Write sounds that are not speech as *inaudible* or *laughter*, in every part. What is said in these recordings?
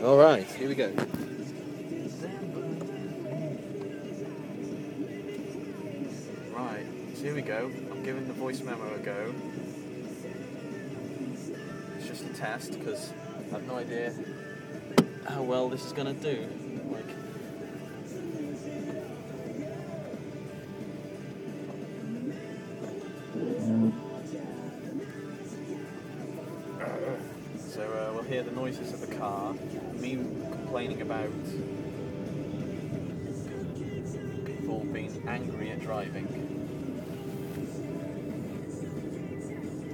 All right, here we go. Right, so here we go. I'm giving the voice memo a go. It's just a test because I have no idea how well this is gonna do. Me complaining about people being angry at driving.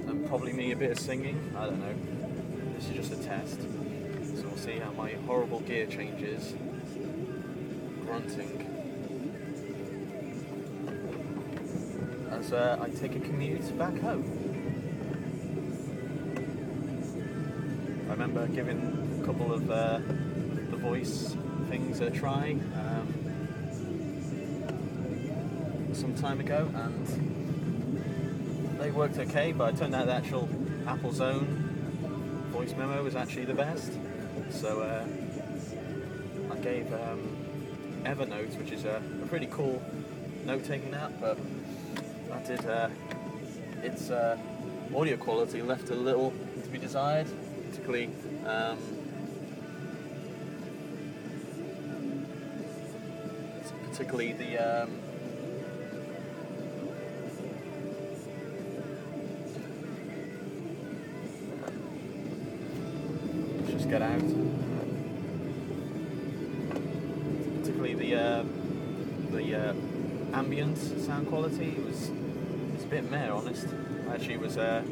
And probably me a bit of singing. I don't know. This is just a test. So we'll see how my horrible gear changes. Grunting. As uh, I take a commute back home. Remember giving a couple of uh, the voice things a try. Um, some time ago, and they worked okay. But it turned out the actual Apple's own voice memo was actually the best. So uh, I gave um, Evernote, which is a, a pretty cool note-taking app, but that did uh, its uh, audio quality left a little to be desired, particularly. Um, particularly the um, just get out. Particularly the uh, the uh, ambient sound quality it was it's a bit meh, honest. Actually was uh,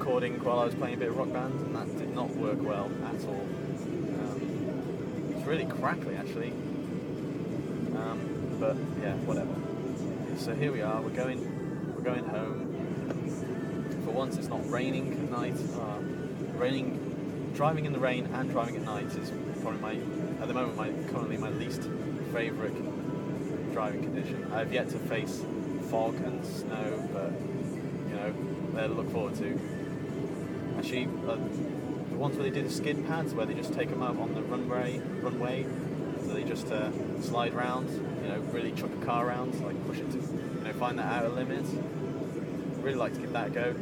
recording while I was playing a bit of rock band, and that did not work well at all. Um, it's really crackly, actually. Um, but yeah, whatever. So here we are. We're going. We're going home. For once, it's not raining at night. Uh, raining, driving in the rain and driving at night is probably my, at the moment, my currently my least favourite driving condition. I have yet to face fog and snow, but you know, they're to look forward to. Actually, uh, the ones where they do the skid pads, where they just take them up on the runway, runway, so they just uh, slide round, you know, really chuck a car around, like push it to, you know, find that outer limit. Really like to give that a go.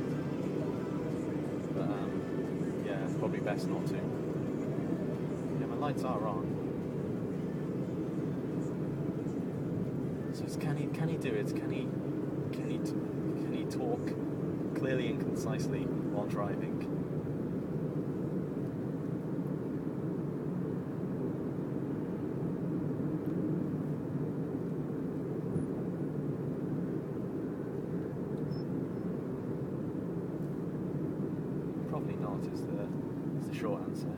But um, yeah, probably best not to. Yeah, my lights are on. So it's, can he can he do it? Can he can he can he talk clearly and concisely while driving? Probably not. Is the is the short answer.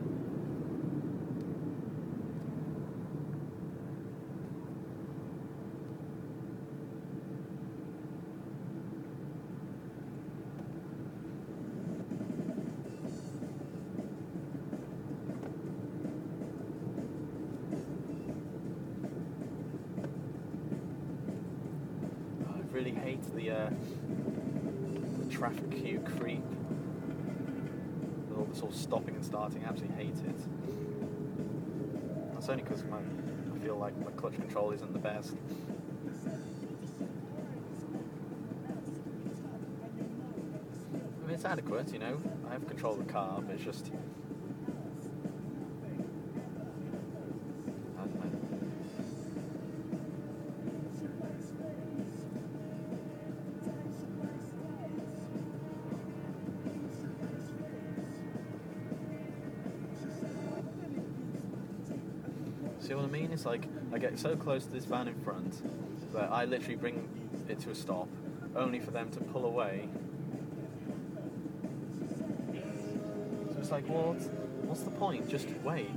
I really hate the uh, the traffic queue creep. With all this all stopping and starting, I absolutely hate it. That's only because I feel like my clutch control isn't the best. I mean, it's adequate, you know. I have control of the car, but it's just. It's like I get so close to this van in front that I literally bring it to a stop, only for them to pull away. So it's like, what? What's the point? Just wait.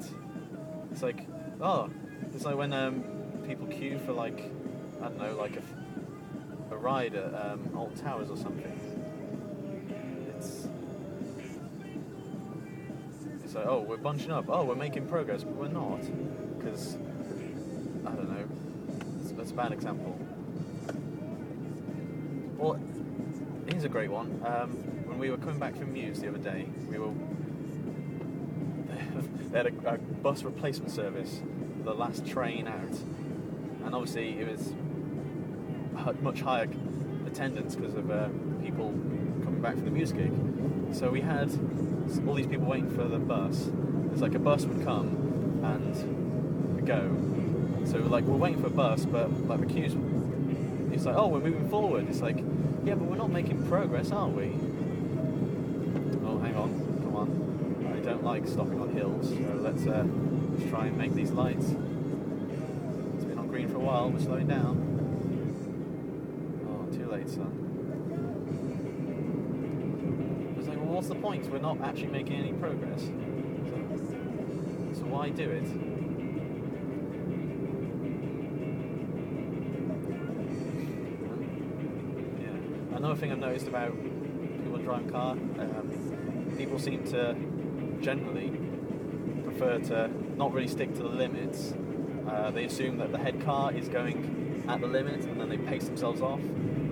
It's like, oh, it's like when um, people queue for like, I don't know, like a, a ride at um, Alton Towers or something. It's like, oh, we're bunching up. Oh, we're making progress, but we're not. Because, bad example. Well, here's a great one. Um, when we were coming back from Muse the other day, we were. *laughs* they had a, a bus replacement service, the last train out, and obviously it was much higher attendance because of uh, people coming back from the music gig. So we had all these people waiting for the bus. It's like a bus would come and go. So we're like we're waiting for a bus, but like the queues, it's like oh we're moving forward. It's like yeah, but we're not making progress, are we? Oh, hang on, come on. I don't like stopping on hills, so let's uh, let's try and make these lights. It's been on green for a while. We're slowing down. Oh, too late, son. It's like, well, what's the point? We're not actually making any progress. So, so why do it? Another thing I've noticed about people driving car, um, people seem to generally prefer to not really stick to the limits. Uh, they assume that the head car is going at the limit and then they pace themselves off.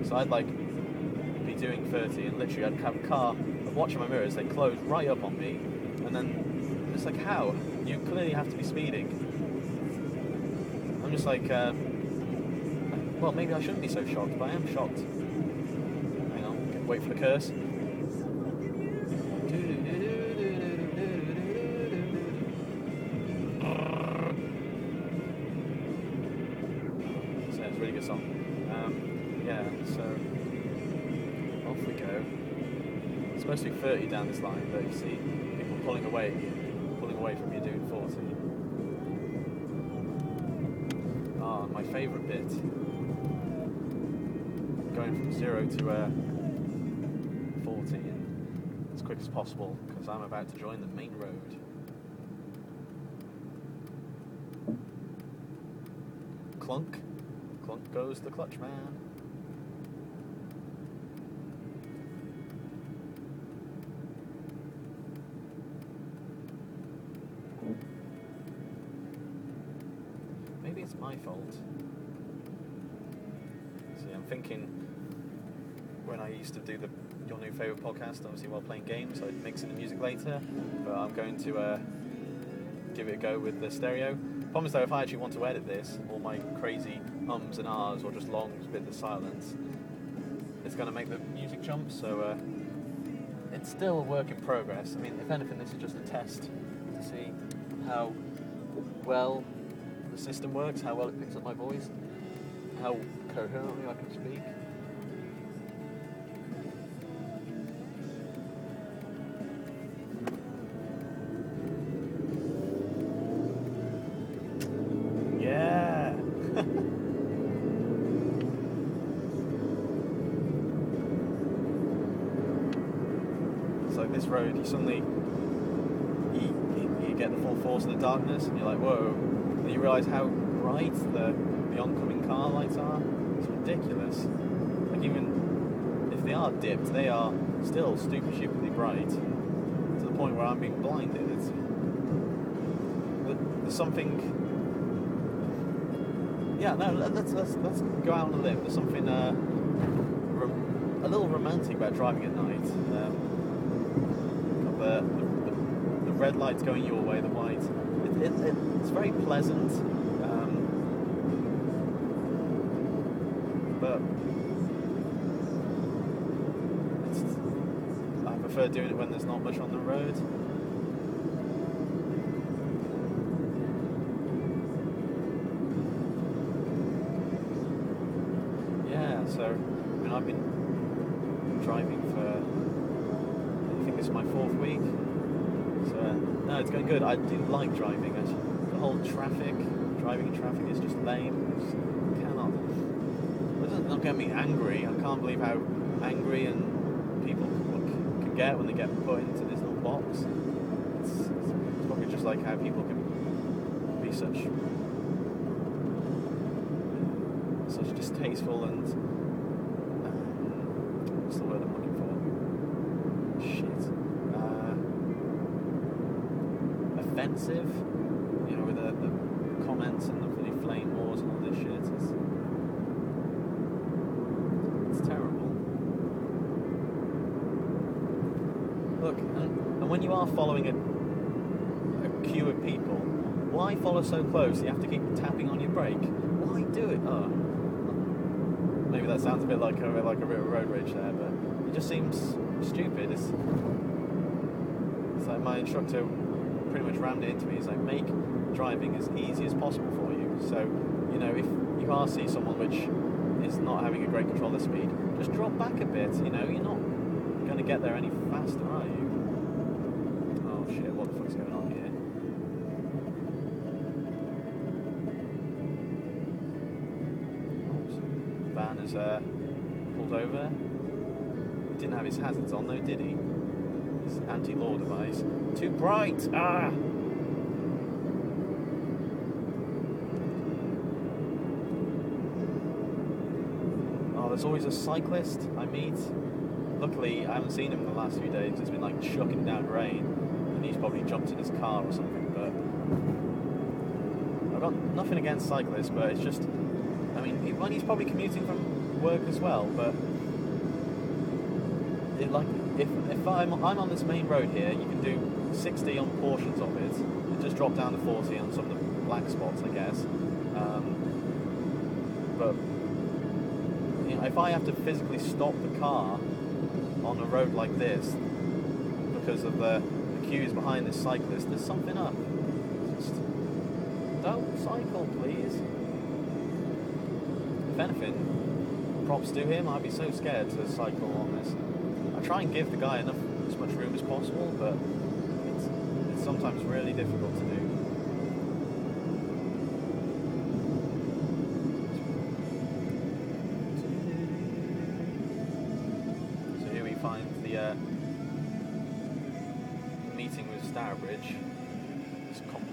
So I'd like be doing 30 and literally I'd have a car, I'd watch my mirrors, they close right up on me and then it's like how? You clearly have to be speeding. I'm just like, uh, well maybe I shouldn't be so shocked, but I am shocked. Wait for the curse. So it's a really good song. Um, yeah, so off we go. It's supposed to be 30 down this line, but you see people pulling away, pulling away from you doing 40. Ah, my favourite bit. Going from zero to uh, 40 as quick as possible because I'm about to join the main road. Clunk, clunk goes the clutch man. Maybe it's my fault. See, I'm thinking when I used to do the your new favorite podcast, obviously while playing games, I'd mix in the music later. But I'm going to uh, give it a go with the stereo. Problem is though, if I actually want to edit this, all my crazy ums and ahs or just long bits of silence, it's going to make the music jump. So uh, it's still a work in progress. I mean, if anything, this is just a test to see how well the system works, how well it picks up my voice, how coherently I can speak. Suddenly you, you, get the full force of the darkness, and you're like, whoa. And you realise how bright the, the oncoming car lights are. It's ridiculous. Like even if they are dipped, they are still stupid stupidly bright to the point where I'm being blinded. It's there's something yeah, no, let- let's let's let's go out on a limb. There's something uh, a little romantic about driving at night. Um, the, the, the red lights going your way, the white. It, it, it, it's very pleasant, um, but I prefer doing it when there's not much on the road. It's going good. I do like driving. Actually, the whole traffic, driving in traffic is just lame. Just cannot. It doesn't not get me angry. I can't believe how angry and people can, can get when they get put into this little box. It's, it's probably just like how people can be such such distasteful and um, what's the word I'm looking for? Shit. Uh, offensive. You know, with the, the comments and the bloody flame wars and all this shit. It's, it's terrible. Look, and, and when you are following a, a queue of people, Why follow so close? You have to keep tapping on your brake. Why do it? Oh, maybe that sounds a bit like a bit like a bit of road rage there, but it just seems stupid. It's, it's like my instructor pretty much rammed it into me. He's like, make driving as easy as possible for you. So, you know, if you are see someone which is not having a great control of speed, just drop back a bit. You know, you're not going to get there any faster, are you? Oh shit! What the fuck's going on here? Oops. Van has uh, pulled over. He didn't have his hazards on though, did he? His anti-law device. Too bright! Ah! Oh, there's always a cyclist I meet. Luckily, I haven't seen him in the last few days. It's been like chucking down rain, and he's probably jumped in his car or something. But I've got nothing against cyclists, but it's just, I mean, he, well, he's probably commuting from work as well. But it, like, if if I'm I'm on this main road here, you can do 60 on portions of it. It just drop down to 40 on some of the black spots, I guess. Um, but you know, if I have to physically stop the car on a road like this because of the behind this cyclist, there's something up. Just don't cycle, please. If anything, props to him. I'd be so scared to cycle on this. I try and give the guy enough as much room as possible, but it's, it's sometimes really difficult to do.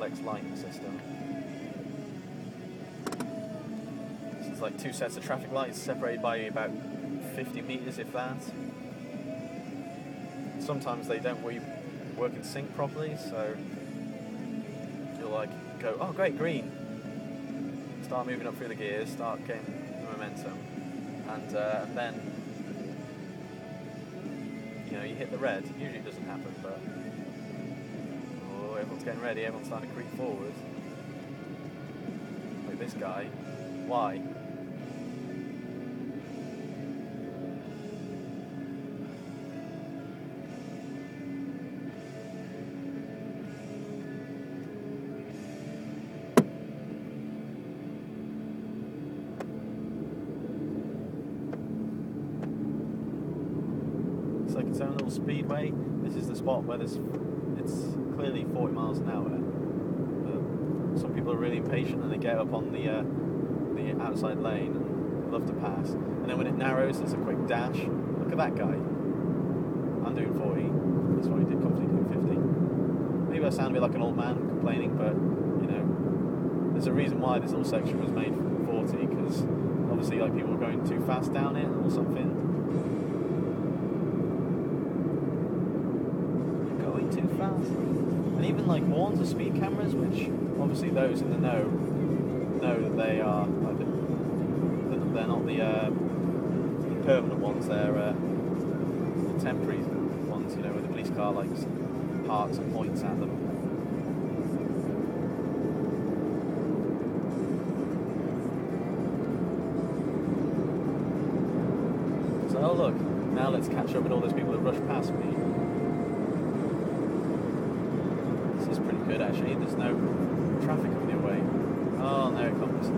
Complex lighting system. This is like two sets of traffic lights separated by about 50 meters, if that. Sometimes they don't work in sync properly, so you'll like go, oh great, green. Start moving up through the gears, start getting the momentum, and, uh, and then you know, you hit the red. Usually it doesn't happen, but everyone's getting ready. Everyone's starting to creep forward. Like this guy. Why? It's like its own little speedway. This is the spot where there's, clearly 40 miles an hour. Some people are really impatient and they get up on the uh, the outside lane and love to pass. And then when it narrows, there's a quick dash. Look at that guy. I'm doing 40. That's what he did comfortably doing 50. Maybe I sound a bit like an old man complaining, but you know, there's a reason why this little section was made for 40 because obviously like people were going too fast down it or something. going too fast. Even like warns of speed cameras, which obviously those in the know know that they are like the, that they're not the, uh, the permanent ones. They're uh, the temporary ones. You know, where the police car like parks and points at them. So oh look, now let's catch up with all those people that rushed past me. This is pretty good actually. There's no traffic coming your way. Oh, there it comes.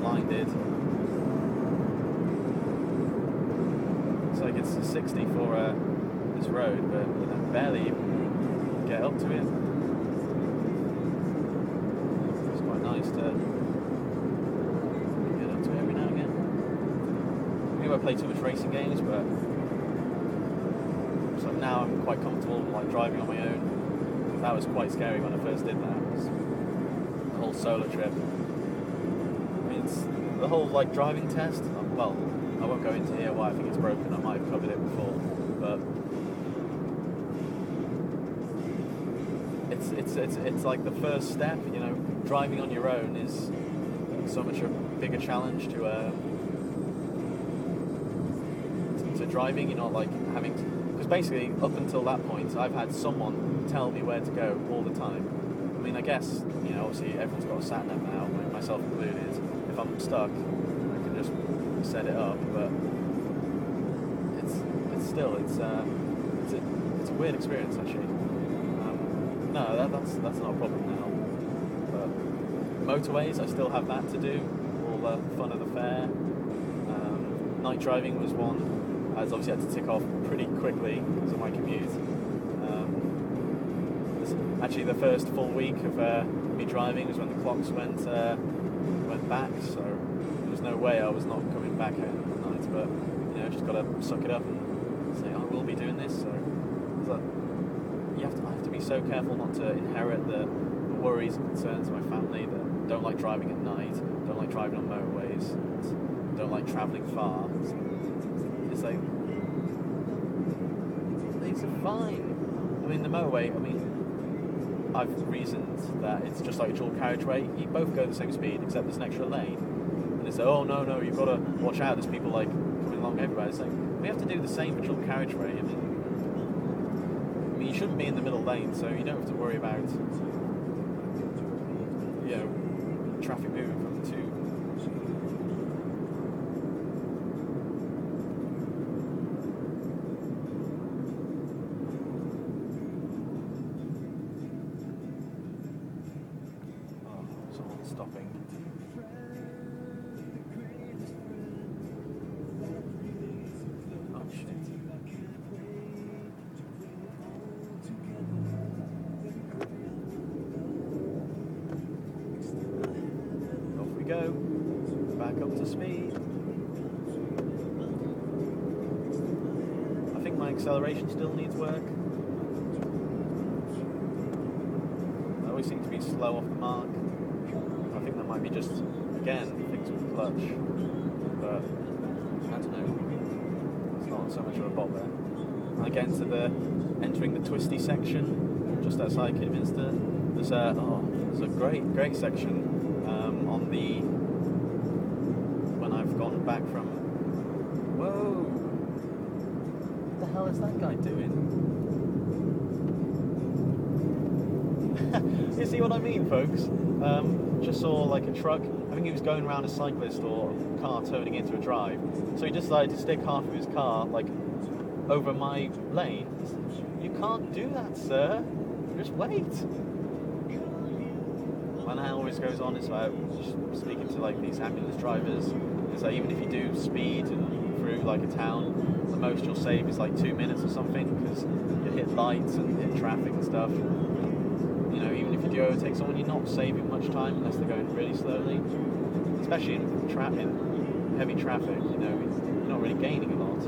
Blinded. It's like it's a 60 for uh, this road, but you know, barely get up to it. It's quite nice to get up to it every now and again. Maybe I play too much racing games, but so now I'm quite comfortable like driving on my own. That was quite scary when I first did that. The whole solo trip. I mean, it's the whole like driving test. Well, I won't go into here why I think it's broken. I might have covered it before, but it's it's it's it's like the first step. You know, driving on your own is so much a bigger challenge to uh, to, to driving. You're not like having to because basically up until that point, I've had someone tell me where to go all the time. I mean, I guess you know, obviously everyone's got a sat nav now, my- myself included. If I'm stuck, I can just set it up, but it's it's still it's uh, it's a, it's a weird experience actually. Um, no, that, that's that's not a problem now. But motorways, I still have that to do. All the fun of the fair. Um, night driving was one. I was obviously had to tick off pretty quickly because of my commute. Um, actually, the first full week of uh, me driving was when the clocks went uh, went back. So there was no way I was not coming back home at night. But you know, just got to suck it up and say I will be doing this. So, you have to I have to be so careful not to inherit the worries and concerns of my family that don't like driving at night, don't like driving on motorways, don't like travelling far. It's, it's like are fine. I mean, the motorway. I mean, I've reasoned that it's just like a dual carriageway. You both go the same speed, except there's an extra lane. And they say, oh no no, you've got to watch out. There's people like coming along everywhere. It's like we have to do the same for dual carriageway. I mean, I mean, you shouldn't be in the middle lane, so you don't have to worry about up to speed. I think my acceleration still needs work. I always seem to be slow off the mark. I think that might be just, again, things with clutch. But, I don't know. It's not so much of a bother. I get into the, entering the twisty section, just outside Kidderminster. There's a, oh, there's a great, great section um, on the, when back from, whoa, what the hell is that guy doing? *laughs* you see what I mean, folks? Um, just saw like a truck. I think he was going around a cyclist or a car turning into a drive. So he decided to stick half of his car like over my lane. You can't do that, sir. Just wait. When that always goes on, it's like speaking to like these ambulance drivers. Like even if you do speed through like a town, the most you'll save is like two minutes or something because you hit lights and hit traffic and stuff you know, even if you do overtake someone, you're not saving much time unless they're going really slowly. Especially in, tra- in heavy traffic, you know, you're not really gaining a lot.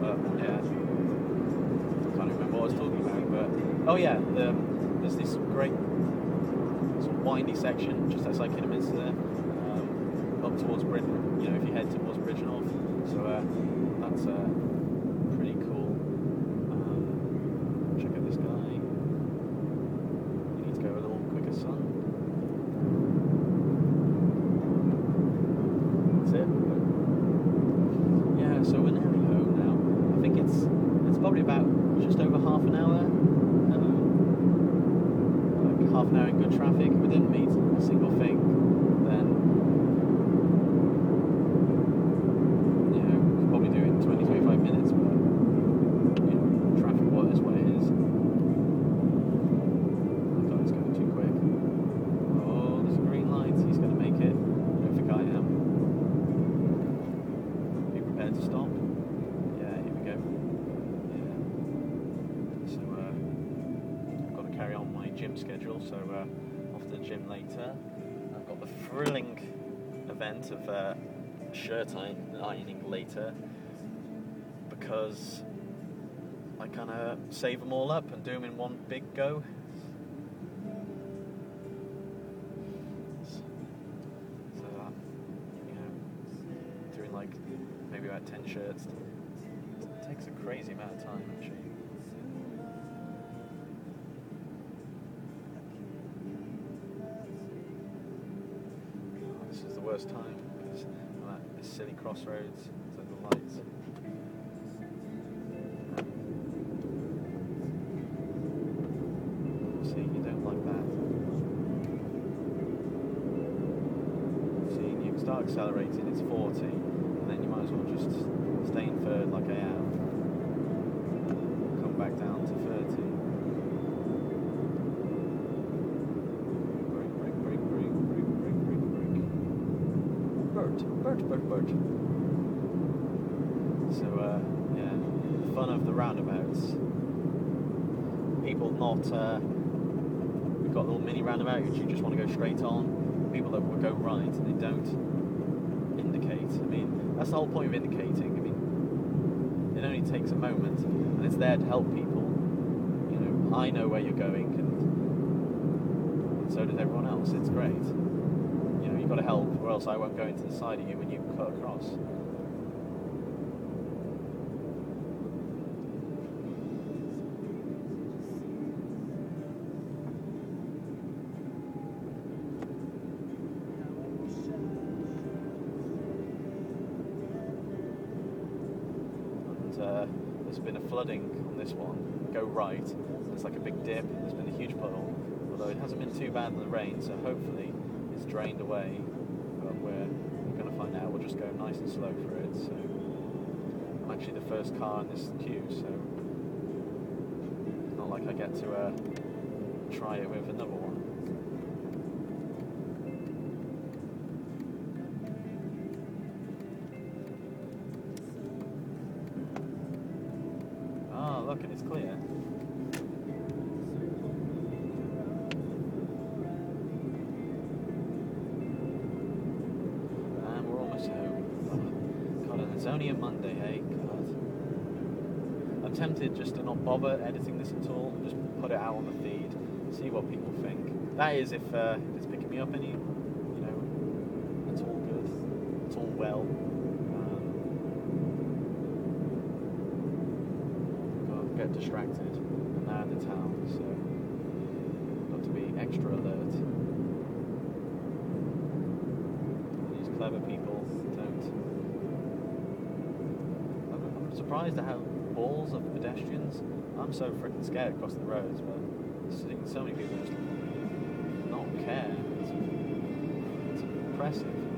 But yeah, I can't remember what I was talking about. But oh yeah, the, there's this great sort of windy section just outside Kidderminster there, towards Britain. You know, if you head towards Bridgnorth, so uh, that's uh, pretty cool. Um, check out this guy. You need to go a little quicker, son. That's it. Yeah, so we're nearly home now. I think it's it's probably about just over half an hour. Um, like half an hour in good traffic. If we didn't meet a single thing, then you know, we could probably do it in 20, 25 minutes, but you know, traffic what is what it is. I thought it was going too quick. Oh, there's a green light. He's going to make it. I don't think I am. Be prepared to stop. Yeah, here we go. Yeah. So, uh, I've got to carry on my gym schedule, so uh, off to the gym later. I've got the thrilling event of uh, shirt iron- ironing later because I kind of save them all up and do them in one big go. So that, you know, doing like maybe about 10 shirts it takes a crazy amount of time actually. first time is this silly crossroads to the lights. See, you don't like that. See, you can start accelerating, it's 40, and then you might as well just stay in third like I am. Bert, Bert, Bert. So, uh, yeah, the fun of the roundabouts. People not, uh, we've got little mini roundabout which you just want to go straight on. People that will go right, and they don't indicate. I mean, that's the whole point of indicating. I mean, it only takes a moment, and it's there to help people. You know, I know where you're going, and so does everyone else. It's great. You've got to help, or else I won't go into the side of you when you cut across. and uh, there's been a flooding on this one. Go right, there's like a big dip. There's been a huge puddle, although it hasn't been too bad in the rain, so hopefully it's drained away. But we're, going to find out. We'll just go nice and slow for it. So I'm actually the first car in this queue, so not like I get to uh, try it with another one. Ah, look, and it's clear. Only a Monday, hey? God. I'm tempted just to not bother editing this at all, just put it out on the feed, see what people think. That is, if, uh, if it's picking me up any, you know, it's all good, it's all well. Um, got get distracted and now in the town, so got to be extra alert. These clever people don't. I'm, I'm surprised at how balls of pedestrians. I'm so freaking scared across the roads, but seeing so many people just not care. It's, it's impressive.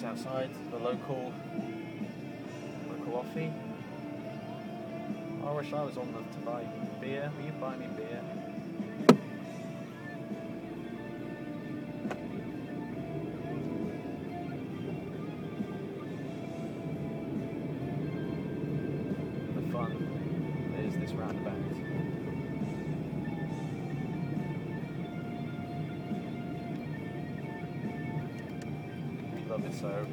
The youths outside the local local offie. I wish I was on them to buy beer. Will you buy me beer? So.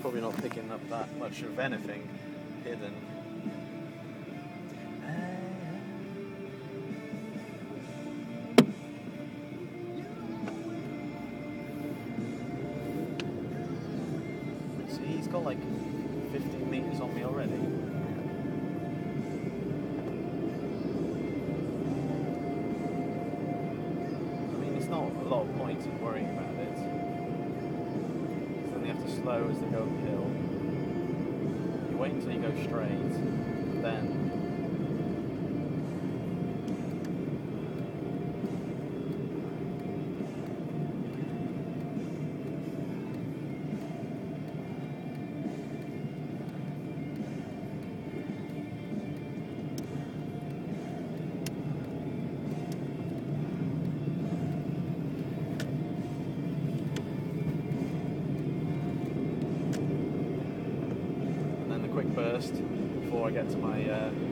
Probably not picking up that much of anything hidden. Until burst before I get to my uh,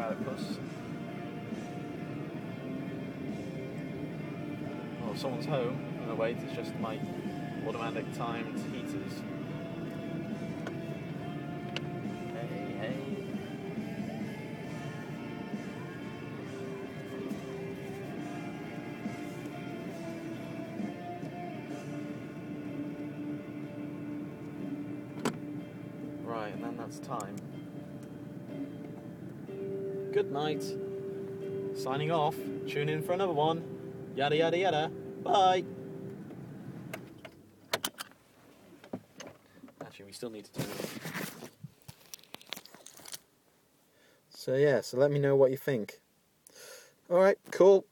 about it, puss. Well, someone's home. No, wait, it's just my automatic timed heaters. Night. Signing off. Tune in for another one. Yada yada yada. Bye. Actually, we still need to turn it. So yeah, so let me know what you think. All right, cool.